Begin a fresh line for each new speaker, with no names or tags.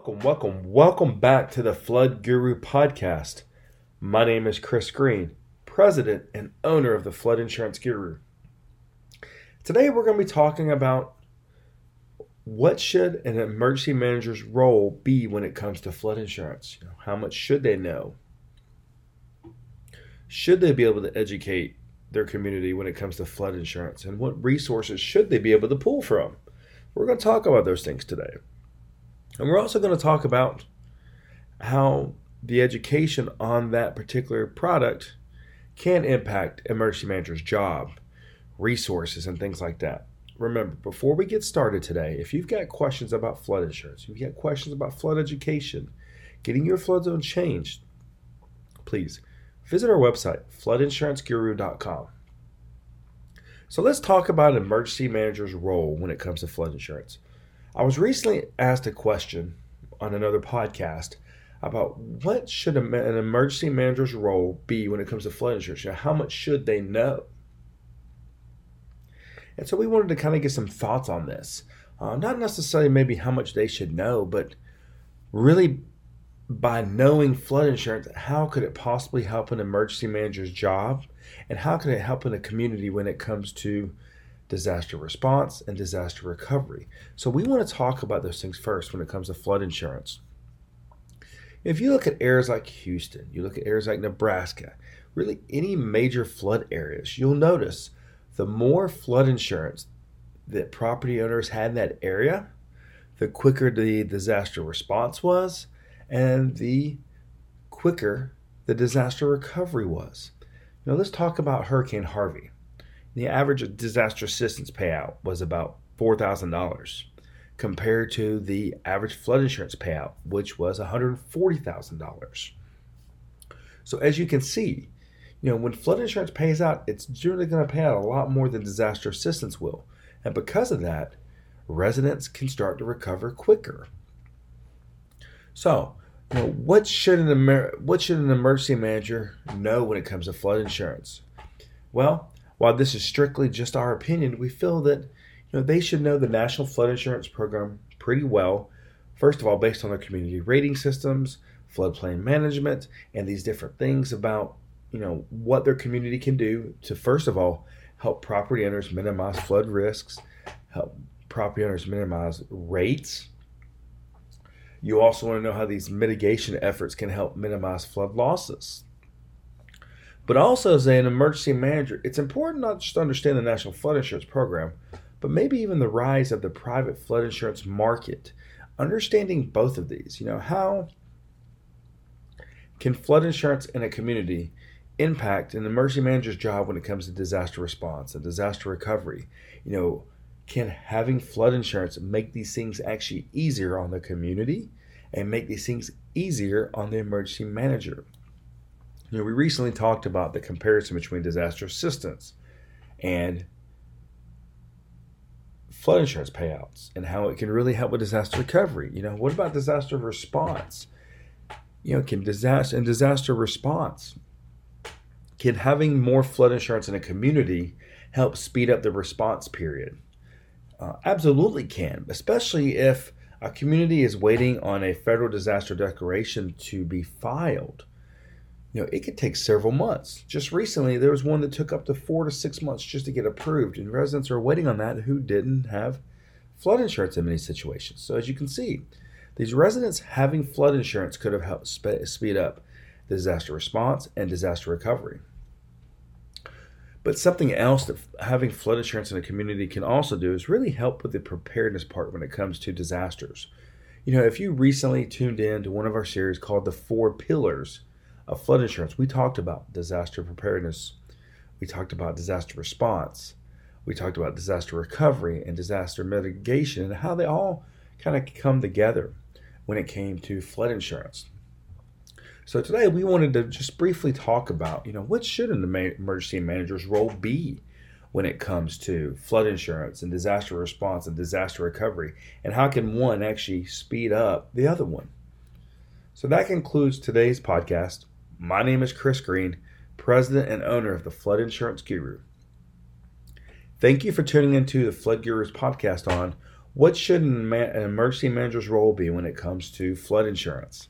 Welcome, welcome, welcome back to the Flood Guru podcast. My name is Chris Green, president and owner of the Flood Insurance Guru. Today we're going to be talking about what should an emergency manager's role be when it comes to flood insurance? You know, how much should they know? Should they be able to educate their community when it comes to flood insurance? And what resources should they be able to pull from? We're going to talk about those things today. And we're also going to talk about how the education on that particular product can impact emergency manager's job, resources, and things like that. Remember, before we get started today, if you've got questions about flood insurance, you've got questions about flood education, getting your flood zone changed, please visit our website, floodinsuranceguru.com. So let's talk about an emergency manager's role when it comes to flood insurance. I was recently asked a question on another podcast about what should an emergency manager's role be when it comes to flood insurance. You know, how much should they know? And so we wanted to kind of get some thoughts on this. Uh, not necessarily maybe how much they should know, but really by knowing flood insurance, how could it possibly help an emergency manager's job? And how can it help in a community when it comes to disaster response, and disaster recovery. So, we want to talk about those things first when it comes to flood insurance. If you look at areas like Houston, you look at areas like Nebraska, really any major flood areas, you'll notice the more flood insurance that property owners had in that area, the quicker the disaster response was, and the quicker the disaster recovery was. Now, let's talk about Hurricane Harvey. The average disaster assistance payout was about $4,000 compared to the average flood insurance payout, which was $140,000. So as you can see, you know, when flood insurance pays out, it's generally going to pay out a lot more than disaster assistance will. And because of that, residents can start to recover quicker. So, you know, what should an Amer- what should an emergency manager know when it comes to flood insurance? Well, while this is strictly just our opinion, we feel that you know they should know the National Flood Insurance Program pretty well. First of all, based on their community rating systems, floodplain management, and these different things about you know what their community can do to first of all help property owners minimize flood risks, help property owners minimize rates. You also want to know how these mitigation efforts can help minimize flood losses. But also, as an emergency manager, it's important not just to understand the National Flood Insurance Program, but maybe even the rise of the private flood insurance market. Understanding both of these, you know, how can flood insurance in a community impact an emergency manager's job when it comes to disaster response and disaster recovery? You know, can having flood insurance make these things actually easier on the community and make these things easier on the emergency manager? You know, we recently talked about the comparison between disaster assistance and flood insurance payouts and how it can really help with disaster recovery. You know, what about disaster response? You know, can disaster and disaster response can having more flood insurance in a community help speed up the response period? Uh, absolutely can, especially if a community is waiting on a federal disaster declaration to be filed you know, it could take several months. Just recently, there was one that took up to four to six months just to get approved, and residents are waiting on that who didn't have flood insurance in many situations. So, as you can see, these residents having flood insurance could have helped speed up disaster response and disaster recovery. But something else that having flood insurance in a community can also do is really help with the preparedness part when it comes to disasters. You know, if you recently tuned in to one of our series called The Four Pillars of flood insurance, we talked about disaster preparedness, we talked about disaster response, we talked about disaster recovery and disaster mitigation, and how they all kind of come together when it came to flood insurance. So today we wanted to just briefly talk about, you know, what should an emergency manager's role be when it comes to flood insurance and disaster response and disaster recovery, and how can one actually speed up the other one? So that concludes today's podcast. My name is Chris Green, president and owner of the Flood Insurance Guru. Thank you for tuning into the Flood Gurus podcast on What should an, emergency manager's role be when it comes to flood insurance?